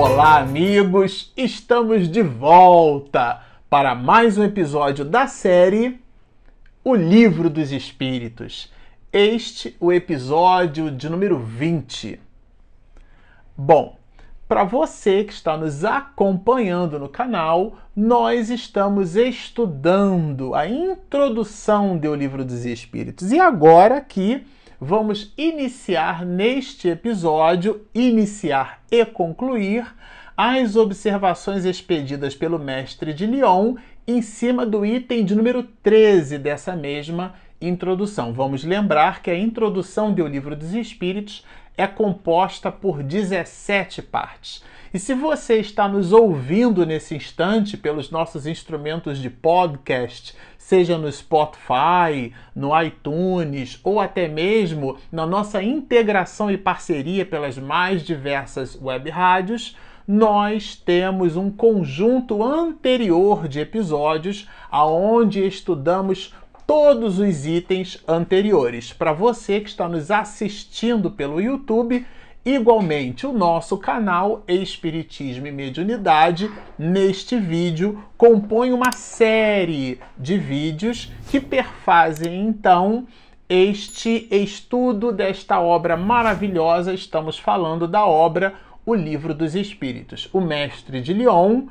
Olá, amigos! Estamos de volta para mais um episódio da série O Livro dos Espíritos. Este o episódio de número 20. Bom, para você que está nos acompanhando no canal, nós estamos estudando a introdução do Livro dos Espíritos. E agora aqui vamos iniciar neste episódio, iniciar e concluir as observações expedidas pelo mestre de Lyon em cima do item de número 13 dessa mesma introdução. Vamos lembrar que a introdução do Livro dos Espíritos é composta por 17 partes. E se você está nos ouvindo nesse instante pelos nossos instrumentos de podcast, seja no Spotify, no iTunes ou até mesmo na nossa integração e parceria pelas mais diversas web rádios, nós temos um conjunto anterior de episódios aonde estudamos todos os itens anteriores. Para você que está nos assistindo pelo YouTube, Igualmente, o nosso canal Espiritismo e Mediunidade, neste vídeo, compõe uma série de vídeos que perfazem então este estudo desta obra maravilhosa. Estamos falando da obra O Livro dos Espíritos. O mestre de Lyon,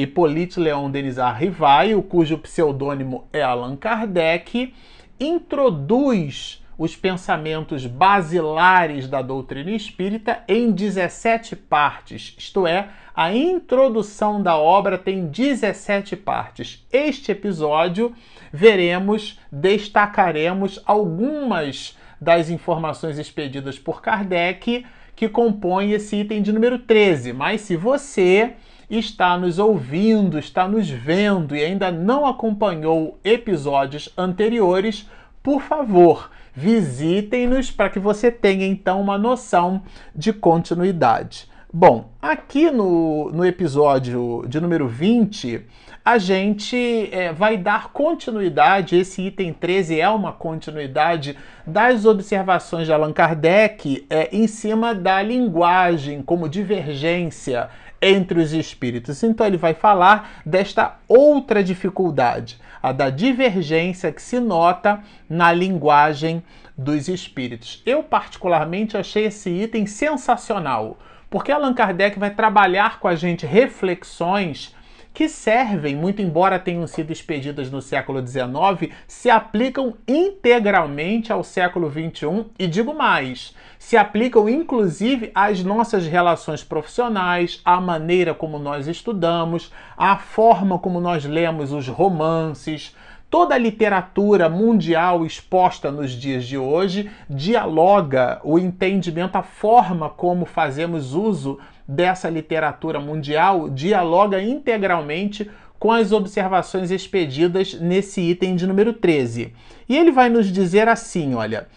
Hippolyte Leon Denisard Rivail, cujo pseudônimo é Allan Kardec, introduz os pensamentos basilares da doutrina espírita em 17 partes, isto é, a introdução da obra tem 17 partes. Este episódio veremos, destacaremos algumas das informações expedidas por Kardec que compõem esse item de número 13. Mas se você está nos ouvindo, está nos vendo e ainda não acompanhou episódios anteriores, por favor, visitem-nos para que você tenha então uma noção de continuidade. Bom, aqui no, no episódio de número 20, a gente é, vai dar continuidade, esse item 13 é uma continuidade das observações de Allan Kardec é, em cima da linguagem como divergência entre os espíritos. Então ele vai falar desta outra dificuldade, a da divergência que se nota na linguagem dos espíritos. Eu, particularmente, achei esse item sensacional, porque Allan Kardec vai trabalhar com a gente reflexões que servem, muito embora tenham sido expedidas no século XIX, se aplicam integralmente ao século XXI e digo mais, se aplicam inclusive às nossas relações profissionais, à maneira como nós estudamos, à forma como nós lemos os romances. Toda a literatura mundial exposta nos dias de hoje dialoga o entendimento, a forma como fazemos uso dessa literatura mundial dialoga integralmente com as observações expedidas nesse item de número 13. E ele vai nos dizer assim: olha,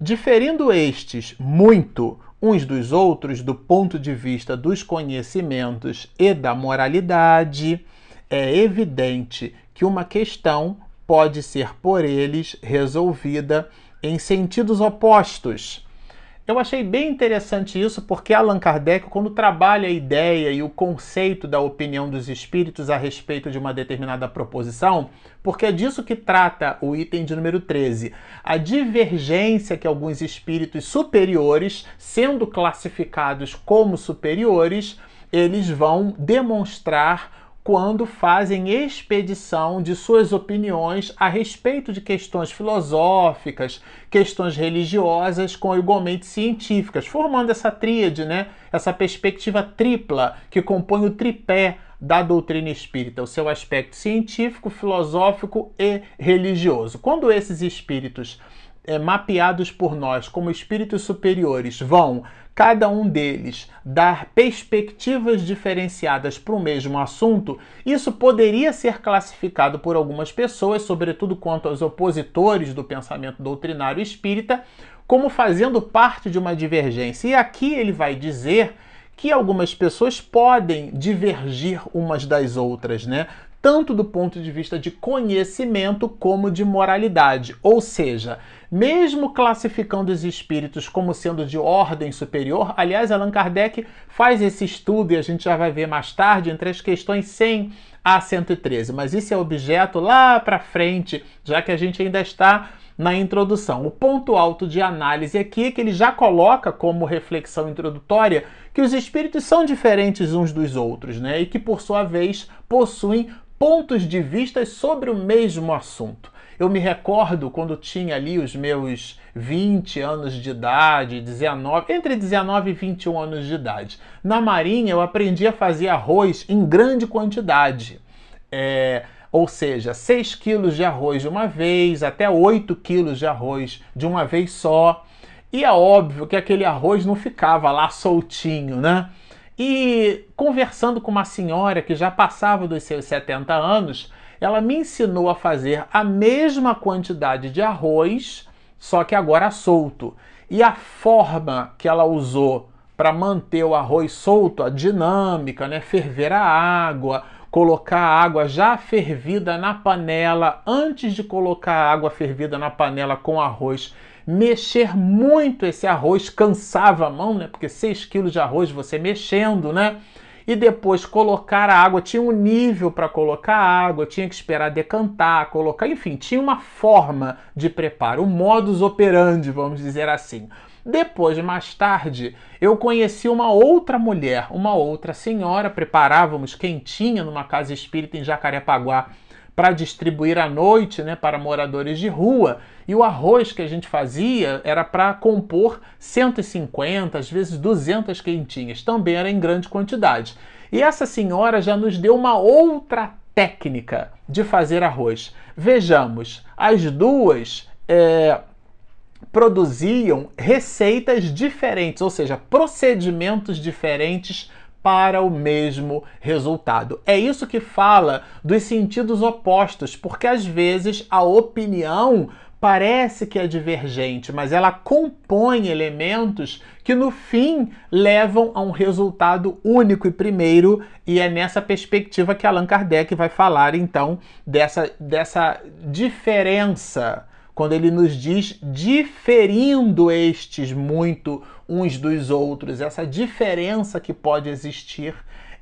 diferindo estes muito uns dos outros do ponto de vista dos conhecimentos e da moralidade, é evidente que uma questão pode ser por eles resolvida em sentidos opostos eu achei bem interessante isso porque Allan Kardec, quando trabalha a ideia e o conceito da opinião dos espíritos a respeito de uma determinada proposição, porque é disso que trata o item de número 13, a divergência que alguns espíritos superiores, sendo classificados como superiores, eles vão demonstrar quando fazem expedição de suas opiniões a respeito de questões filosóficas, questões religiosas, com igualmente científicas, formando essa tríade, né? essa perspectiva tripla que compõe o tripé da doutrina espírita, o seu aspecto científico, filosófico e religioso. Quando esses espíritos é, mapeados por nós como espíritos superiores vão cada um deles dar perspectivas diferenciadas para o mesmo assunto, isso poderia ser classificado por algumas pessoas, sobretudo quanto aos opositores do pensamento doutrinário espírita, como fazendo parte de uma divergência. E aqui ele vai dizer que algumas pessoas podem divergir umas das outras, né? Tanto do ponto de vista de conhecimento como de moralidade. Ou seja, mesmo classificando os espíritos como sendo de ordem superior. Aliás, Allan Kardec faz esse estudo e a gente já vai ver mais tarde entre as questões 100 a 113, mas isso é objeto lá para frente, já que a gente ainda está na introdução. O ponto alto de análise aqui é que ele já coloca como reflexão introdutória que os espíritos são diferentes uns dos outros, né? E que por sua vez possuem pontos de vista sobre o mesmo assunto. Eu me recordo quando tinha ali os meus 20 anos de idade, 19, entre 19 e 21 anos de idade. Na Marinha eu aprendi a fazer arroz em grande quantidade. É, ou seja, 6 quilos de arroz de uma vez, até 8 quilos de arroz de uma vez só. E é óbvio que aquele arroz não ficava lá soltinho, né? E conversando com uma senhora que já passava dos seus 70 anos, ela me ensinou a fazer a mesma quantidade de arroz, só que agora solto. E a forma que ela usou para manter o arroz solto, a dinâmica, né? ferver a água, colocar a água já fervida na panela, antes de colocar a água fervida na panela com arroz, mexer muito esse arroz, cansava a mão, né? Porque 6 quilos de arroz você mexendo, né? E depois colocar a água. Tinha um nível para colocar a água, tinha que esperar decantar, colocar, enfim, tinha uma forma de preparo, um modus operandi, vamos dizer assim. Depois, mais tarde, eu conheci uma outra mulher, uma outra senhora, preparávamos quentinha numa casa espírita em Jacarepaguá para distribuir à noite né, para moradores de rua. E o arroz que a gente fazia era para compor 150, às vezes 200 quentinhas. Também era em grande quantidade. E essa senhora já nos deu uma outra técnica de fazer arroz. Vejamos, as duas é, produziam receitas diferentes, ou seja, procedimentos diferentes para o mesmo resultado. É isso que fala dos sentidos opostos, porque às vezes a opinião parece que é divergente, mas ela compõe elementos que no fim levam a um resultado único e primeiro, e é nessa perspectiva que Allan Kardec vai falar então dessa, dessa diferença quando ele nos diz diferindo estes muito uns dos outros, essa diferença que pode existir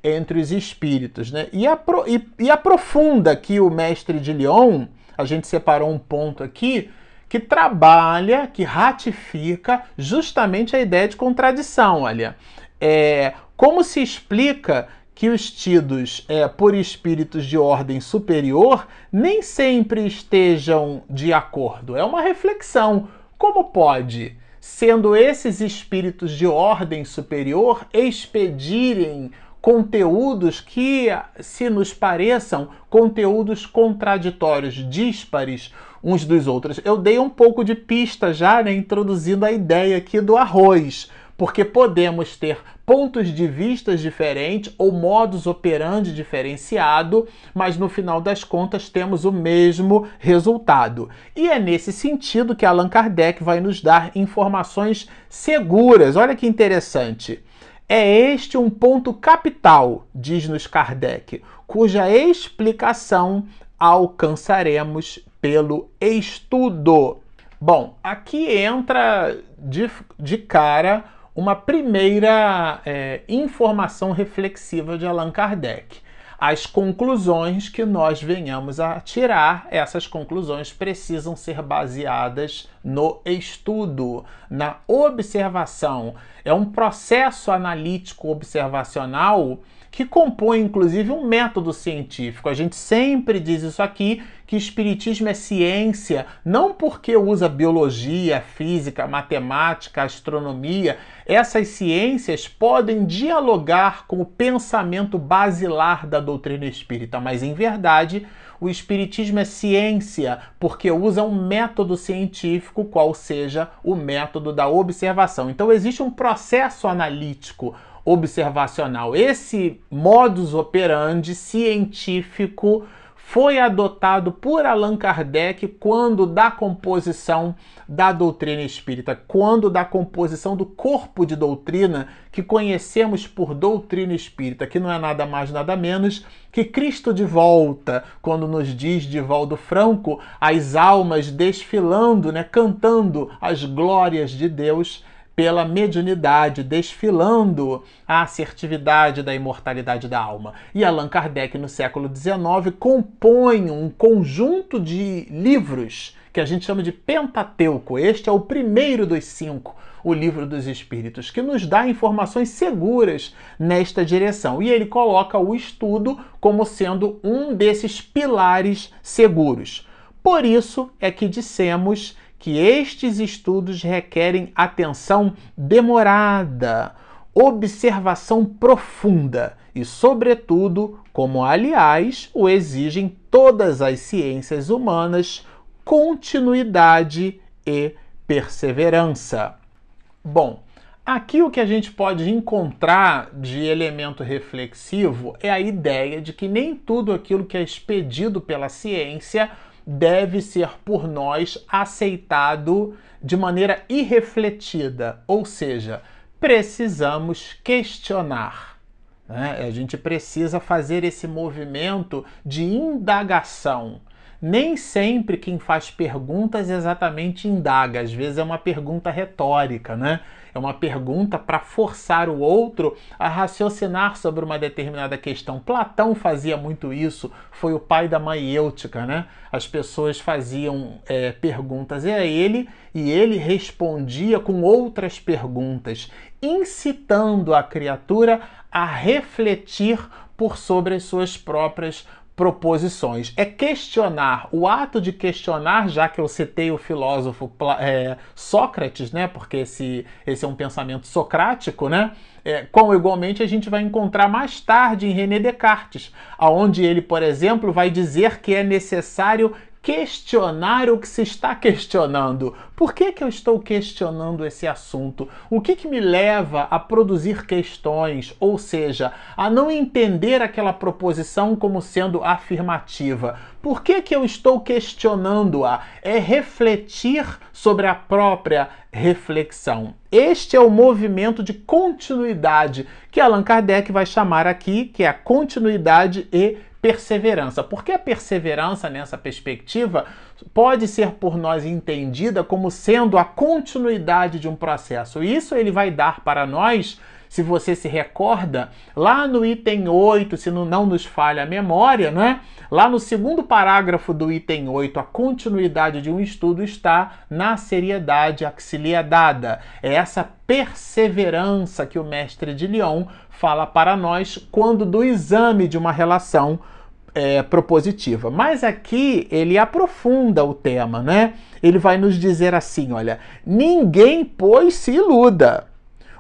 entre os espíritos. Né? E, apro e, e aprofunda que o mestre de Lyon, a gente separou um ponto aqui, que trabalha, que ratifica justamente a ideia de contradição. Olha, é, como se explica que os tidos é, por espíritos de ordem superior nem sempre estejam de acordo. É uma reflexão. Como pode, sendo esses espíritos de ordem superior, expedirem conteúdos que se nos pareçam conteúdos contraditórios, díspares uns dos outros? Eu dei um pouco de pista já, né, introduzindo a ideia aqui do arroz porque podemos ter pontos de vistas diferentes ou modus operandi diferenciado, mas no final das contas temos o mesmo resultado. E é nesse sentido que Allan Kardec vai nos dar informações seguras. Olha que interessante. É este um ponto capital, diz-nos Kardec, cuja explicação alcançaremos pelo estudo. Bom, aqui entra de, de cara uma primeira é, informação reflexiva de Allan Kardec. As conclusões que nós venhamos a tirar, essas conclusões precisam ser baseadas no estudo, na observação. É um processo analítico observacional que compõe inclusive um método científico. A gente sempre diz isso aqui, que espiritismo é ciência, não porque usa biologia, física, matemática, astronomia. Essas ciências podem dialogar com o pensamento basilar da doutrina espírita, mas em verdade, o espiritismo é ciência porque usa um método científico, qual seja o método da observação. Então existe um processo analítico observacional. Esse modus operandi científico foi adotado por Allan Kardec quando da composição da doutrina espírita, quando da composição do corpo de doutrina que conhecemos por doutrina espírita, que não é nada mais nada menos que Cristo de volta, quando nos diz Divaldo Franco, as almas desfilando, né, cantando as glórias de Deus pela mediunidade, desfilando a assertividade da imortalidade da alma. E Allan Kardec, no século XIX, compõe um conjunto de livros que a gente chama de Pentateuco. Este é o primeiro dos cinco, o Livro dos Espíritos, que nos dá informações seguras nesta direção. E ele coloca o estudo como sendo um desses pilares seguros. Por isso é que dissemos que estes estudos requerem atenção demorada, observação profunda e, sobretudo, como aliás o exigem todas as ciências humanas, continuidade e perseverança. Bom, aqui o que a gente pode encontrar de elemento reflexivo é a ideia de que nem tudo aquilo que é expedido pela ciência deve ser por nós aceitado de maneira irrefletida, ou seja, precisamos questionar. Né? A gente precisa fazer esse movimento de indagação. Nem sempre quem faz perguntas exatamente indaga, às vezes é uma pergunta retórica, né? É uma pergunta para forçar o outro a raciocinar sobre uma determinada questão. Platão fazia muito isso, foi o pai da maiêutica, né? As pessoas faziam é, perguntas a ele e ele respondia com outras perguntas, incitando a criatura a refletir por sobre as suas próprias proposições. É questionar. O ato de questionar, já que eu citei o filósofo é, Sócrates, né? Porque esse, esse é um pensamento socrático, né? É, como igualmente a gente vai encontrar mais tarde em René Descartes, aonde ele, por exemplo, vai dizer que é necessário questionar o que se está questionando. Por que, que eu estou questionando esse assunto? O que, que me leva a produzir questões, ou seja, a não entender aquela proposição como sendo afirmativa? Por que, que eu estou questionando-a? É refletir sobre a própria reflexão. Este é o movimento de continuidade que Allan Kardec vai chamar aqui, que é a continuidade e perseverança. Porque a perseverança, nessa perspectiva, pode ser por nós entendida como sendo a continuidade de um processo. Isso ele vai dar para nós se você se recorda, lá no item 8, se não nos falha a memória, né? Lá no segundo parágrafo do item 8, a continuidade de um estudo está na seriedade axiliadada. É essa perseverança que o mestre de Lyon fala para nós quando do exame de uma relação é, propositiva. Mas aqui ele aprofunda o tema, né? Ele vai nos dizer assim: olha, ninguém, pois, se iluda.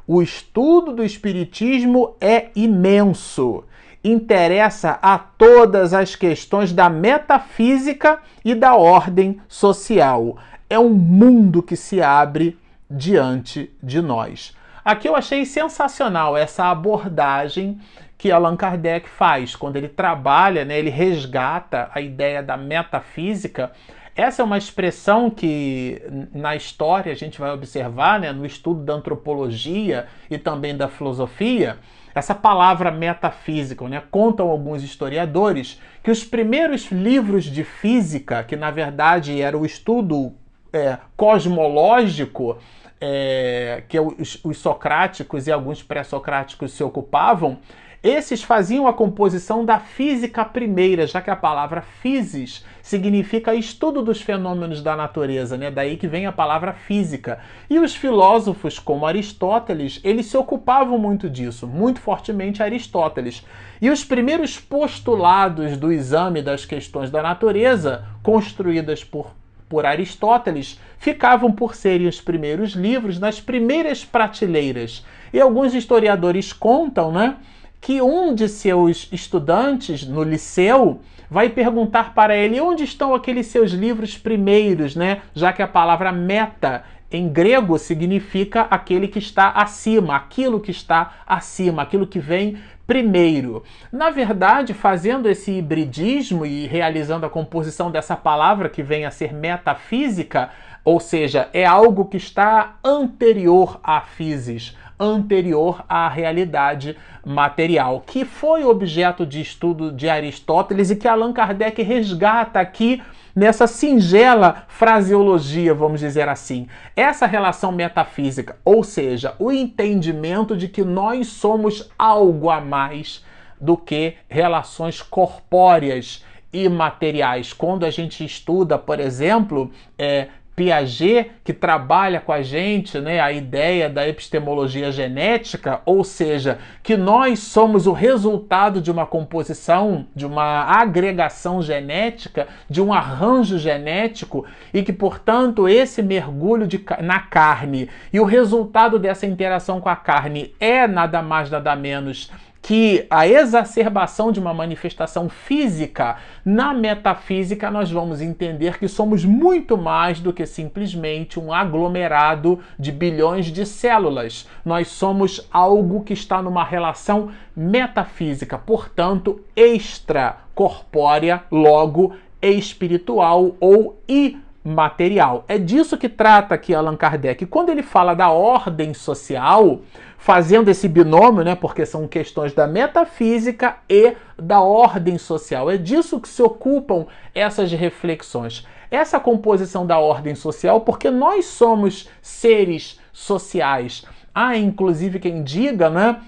O estudo do Espiritismo é imenso. Interessa a todas as questões da metafísica e da ordem social. É um mundo que se abre diante de nós. Aqui eu achei sensacional essa abordagem que Allan Kardec faz quando ele trabalha, né, ele resgata a ideia da metafísica essa é uma expressão que na história a gente vai observar, né, no estudo da antropologia e também da filosofia, essa palavra metafísica, né? Contam alguns historiadores que os primeiros livros de física, que na verdade era o estudo é, cosmológico, é, que os, os socráticos e alguns pré-socráticos se ocupavam, esses faziam a composição da física primeira, já que a palavra physis significa estudo dos fenômenos da natureza, né? Daí que vem a palavra física. E os filósofos como Aristóteles, eles se ocupavam muito disso, muito fortemente Aristóteles. E os primeiros postulados do exame das questões da natureza, construídas por por Aristóteles, ficavam por serem os primeiros livros nas primeiras prateleiras. E alguns historiadores contam, né, que um de seus estudantes no liceu vai perguntar para ele onde estão aqueles seus livros primeiros, né? Já que a palavra meta em grego significa aquele que está acima, aquilo que está acima, aquilo que vem primeiro. Na verdade, fazendo esse hibridismo e realizando a composição dessa palavra que vem a ser metafísica, ou seja, é algo que está anterior à physis, anterior à realidade material, que foi objeto de estudo de Aristóteles e que Allan Kardec resgata aqui nessa singela fraseologia, vamos dizer assim. Essa relação metafísica, ou seja, o entendimento de que nós somos algo a mais do que relações corpóreas e materiais. Quando a gente estuda, por exemplo, é, Piaget, que trabalha com a gente né, a ideia da epistemologia genética, ou seja, que nós somos o resultado de uma composição, de uma agregação genética, de um arranjo genético, e que, portanto, esse mergulho de, na carne e o resultado dessa interação com a carne é nada mais, nada menos que a exacerbação de uma manifestação física, na metafísica nós vamos entender que somos muito mais do que simplesmente um aglomerado de bilhões de células. Nós somos algo que está numa relação metafísica, portanto, extracorpórea, logo espiritual ou imaterial. É disso que trata aqui Allan Kardec. Quando ele fala da ordem social, fazendo esse binômio, né, porque são questões da metafísica e da ordem social. É disso que se ocupam essas reflexões. Essa composição da ordem social, porque nós somos seres sociais. Há inclusive quem diga, né,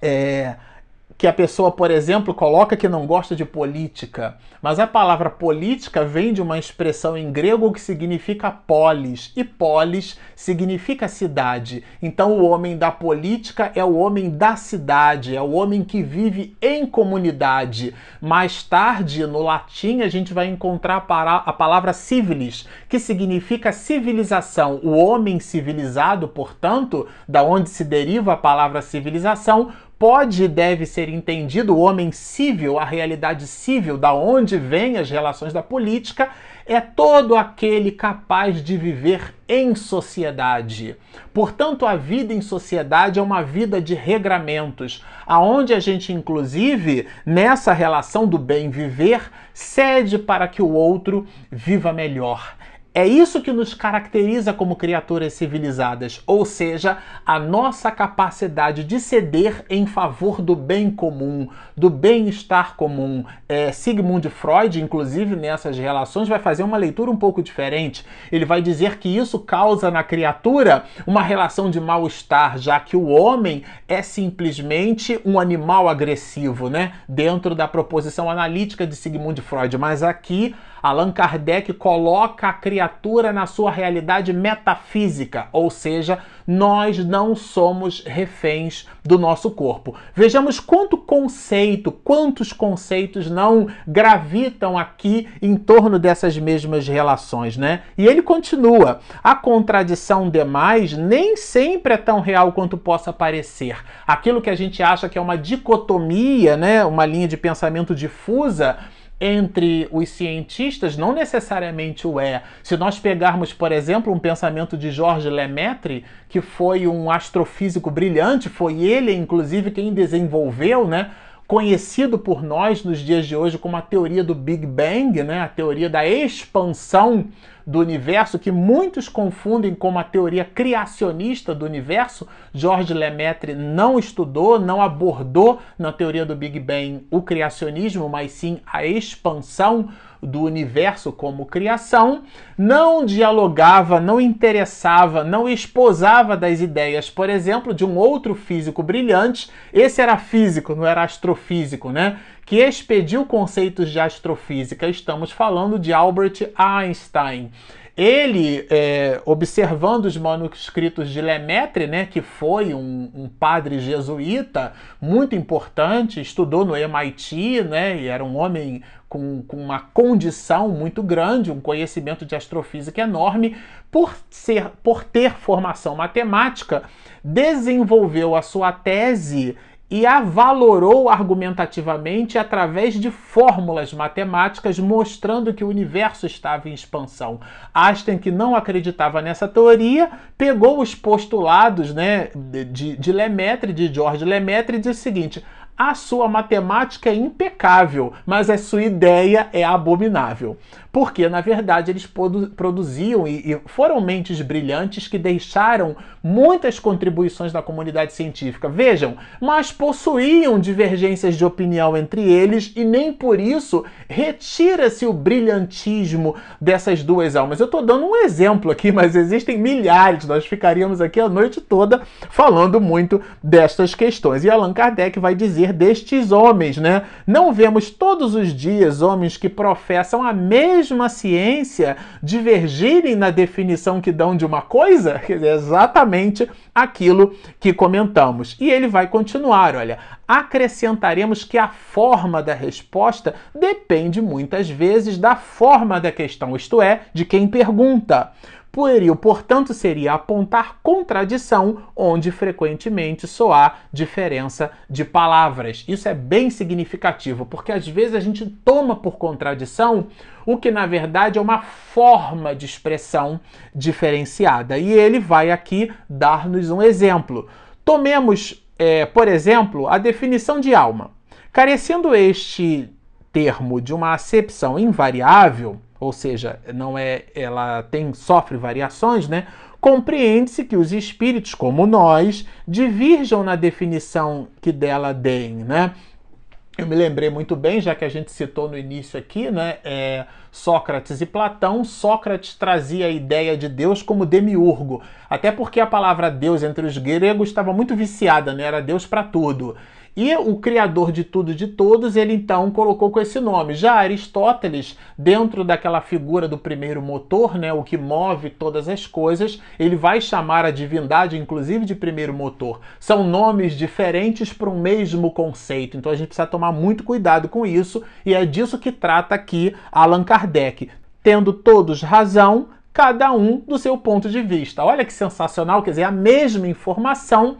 é, que a pessoa, por exemplo, coloca que não gosta de política, mas a palavra política vem de uma expressão em grego que significa polis, e polis significa cidade. Então, o homem da política é o homem da cidade, é o homem que vive em comunidade. Mais tarde, no latim, a gente vai encontrar a palavra civilis, que significa civilização. O homem civilizado, portanto, da onde se deriva a palavra civilização, pode e deve ser entendido o homem civil, a realidade civil, da onde vêm as relações da política, é todo aquele capaz de viver em sociedade. Portanto, a vida em sociedade é uma vida de regramentos, aonde a gente inclusive nessa relação do bem viver cede para que o outro viva melhor. É isso que nos caracteriza como criaturas civilizadas, ou seja, a nossa capacidade de ceder em favor do bem comum, do bem-estar comum. É, Sigmund Freud, inclusive nessas relações, vai fazer uma leitura um pouco diferente. Ele vai dizer que isso causa na criatura uma relação de mal-estar, já que o homem é simplesmente um animal agressivo, né? Dentro da proposição analítica de Sigmund Freud. Mas aqui Allan Kardec coloca a criatura na sua realidade metafísica, ou seja, nós não somos reféns do nosso corpo. Vejamos quanto conceito, quantos conceitos não gravitam aqui em torno dessas mesmas relações, né? E ele continua: a contradição demais nem sempre é tão real quanto possa parecer. Aquilo que a gente acha que é uma dicotomia, né, uma linha de pensamento difusa, entre os cientistas não necessariamente o é. Se nós pegarmos, por exemplo, um pensamento de Georges Lemaitre, que foi um astrofísico brilhante, foi ele, inclusive, quem desenvolveu, né? Conhecido por nós nos dias de hoje como a teoria do Big Bang, né? a teoria da expansão do universo, que muitos confundem com a teoria criacionista do universo. Georges Lemaitre não estudou, não abordou na teoria do Big Bang o criacionismo, mas sim a expansão do universo como criação, não dialogava, não interessava, não esposava das ideias, por exemplo, de um outro físico brilhante. Esse era físico, não era astrofísico, né? Que expediu conceitos de astrofísica. Estamos falando de Albert Einstein. Ele, é, observando os manuscritos de Lemaitre, né, que foi um, um, padre jesuíta muito importante, estudou no MIT, né, e era um homem com, com uma condição muito grande, um conhecimento de astrofísica enorme, por, ser, por ter formação matemática, desenvolveu a sua tese e a valorou argumentativamente através de fórmulas matemáticas mostrando que o universo estava em expansão. Einstein, que não acreditava nessa teoria, pegou os postulados né, de, de Lemaitre, de George Lemaitre, e disse o seguinte: a sua matemática é impecável, mas a sua ideia é abominável. Porque, na verdade, eles produziam e foram mentes brilhantes que deixaram muitas contribuições da comunidade científica. Vejam, mas possuíam divergências de opinião entre eles e nem por isso retira-se o brilhantismo dessas duas almas. Eu estou dando um exemplo aqui, mas existem milhares, nós ficaríamos aqui a noite toda falando muito destas questões. E Allan Kardec vai dizer destes homens, né? Não vemos todos os dias homens que professam a mesma ciência divergirem na definição que dão de uma coisa? Quer dizer, exatamente aquilo que comentamos. E ele vai continuar, olha, acrescentaremos que a forma da resposta depende muitas vezes da forma da questão, isto é, de quem pergunta. Pueril, portanto, seria apontar contradição onde frequentemente soar diferença de palavras. Isso é bem significativo, porque às vezes a gente toma por contradição o que na verdade é uma forma de expressão diferenciada. E ele vai aqui dar-nos um exemplo. Tomemos, é, por exemplo, a definição de alma. Carecendo este termo de uma acepção invariável, ou seja, não é, ela tem sofre variações, né? Compreende-se que os espíritos, como nós, divirjam na definição que dela deem, né? Eu me lembrei muito bem, já que a gente citou no início aqui, né? É, Sócrates e Platão. Sócrates trazia a ideia de Deus como demiurgo, até porque a palavra Deus entre os gregos estava muito viciada, né? Era Deus para tudo. E o criador de tudo e de todos, ele então colocou com esse nome. Já Aristóteles, dentro daquela figura do primeiro motor, né, o que move todas as coisas, ele vai chamar a divindade, inclusive, de primeiro motor. São nomes diferentes para um mesmo conceito. Então a gente precisa tomar muito cuidado com isso, e é disso que trata aqui Allan Kardec. Tendo todos razão, cada um do seu ponto de vista. Olha que sensacional, quer dizer, a mesma informação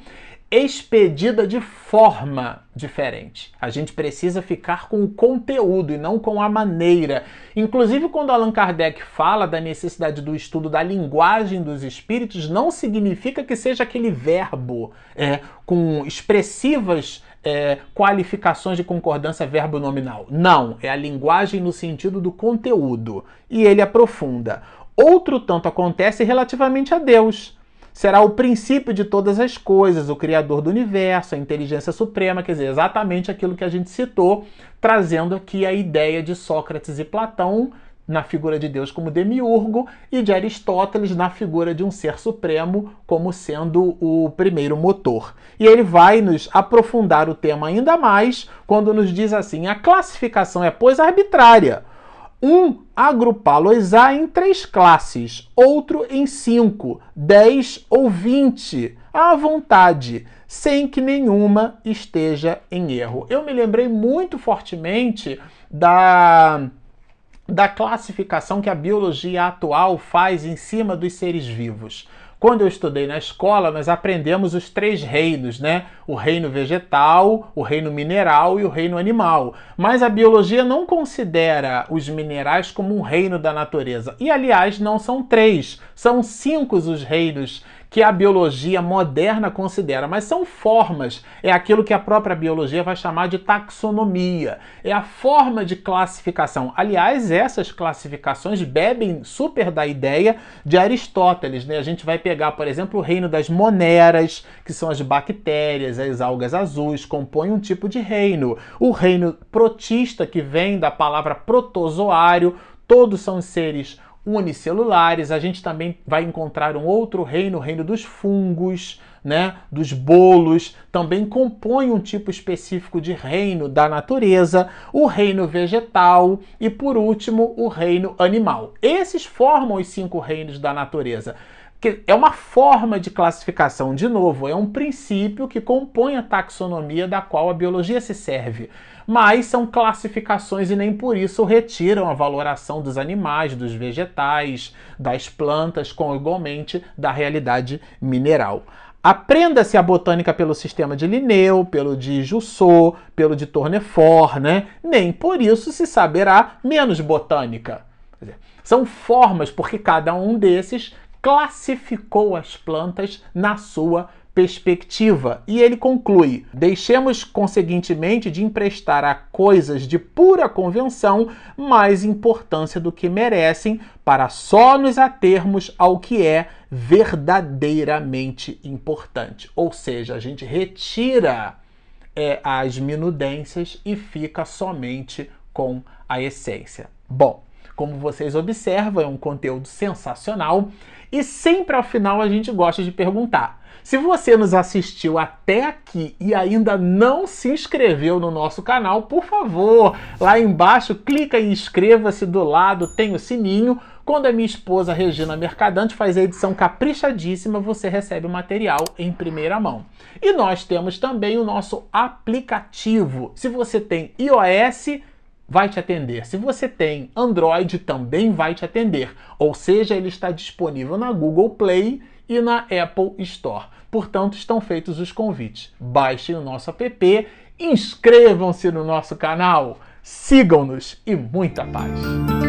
expedida de forma diferente. A gente precisa ficar com o conteúdo e não com a maneira. Inclusive, quando Allan Kardec fala da necessidade do estudo da linguagem dos espíritos, não significa que seja aquele verbo é, com expressivas é, qualificações de concordância verbo nominal. Não, é a linguagem no sentido do conteúdo. E ele aprofunda. Outro tanto acontece relativamente a Deus será o princípio de todas as coisas, o criador do universo, a inteligência suprema, quer dizer, exatamente aquilo que a gente citou, trazendo aqui a ideia de Sócrates e Platão na figura de Deus como demiurgo e de Aristóteles na figura de um ser supremo como sendo o primeiro motor. E ele vai nos aprofundar o tema ainda mais quando nos diz assim: a classificação é, pois, arbitrária um agrupá-los-á em três classes, outro em cinco, dez ou vinte, à vontade, sem que nenhuma esteja em erro. Eu me lembrei muito fortemente da, da classificação que a biologia atual faz em cima dos seres vivos. Quando eu estudei na escola, nós aprendemos os três reinos, né? O reino vegetal, o reino mineral e o reino animal. Mas a biologia não considera os minerais como um reino da natureza. E, aliás, não são três, são cinco os reinos que a biologia moderna considera, mas são formas. É aquilo que a própria biologia vai chamar de taxonomia. É a forma de classificação. Aliás, essas classificações bebem super da ideia de Aristóteles. Né? A gente vai pegar, por exemplo, o reino das moneras, que são as bactérias, as algas azuis, compõem um tipo de reino. O reino protista, que vem da palavra protozoário, todos são seres unicelulares. A gente também vai encontrar um outro reino, o reino dos fungos, né, dos bolos, também compõe um tipo específico de reino da natureza, o reino vegetal e, por último, o reino animal. Esses formam os cinco reinos da natureza que é uma forma de classificação, de novo, é um princípio que compõe a taxonomia da qual a biologia se serve. Mas são classificações e nem por isso retiram a valoração dos animais, dos vegetais, das plantas, com igualmente da realidade mineral. Aprenda-se a botânica pelo sistema de Linneu, pelo de Jussot, pelo de Tournefort, né? Nem por isso se saberá menos botânica. Dizer, são formas porque cada um desses classificou as plantas na sua perspectiva. E ele conclui: deixemos, conseguintemente, de emprestar a coisas de pura convenção mais importância do que merecem, para só nos atermos ao que é verdadeiramente importante. Ou seja, a gente retira é, as minudências e fica somente com a essência. Bom, como vocês observam, é um conteúdo sensacional e sempre ao final a gente gosta de perguntar se você nos assistiu até aqui e ainda não se inscreveu no nosso canal, por favor, lá embaixo clica em inscreva-se do lado, tem o sininho. Quando a minha esposa Regina Mercadante faz a edição caprichadíssima, você recebe o material em primeira mão. E nós temos também o nosso aplicativo. Se você tem iOS, vai te atender. Se você tem Android, também vai te atender. Ou seja, ele está disponível na Google Play e na Apple Store. Portanto, estão feitos os convites. Baixem o nosso app, inscrevam-se no nosso canal, sigam-nos e muita paz!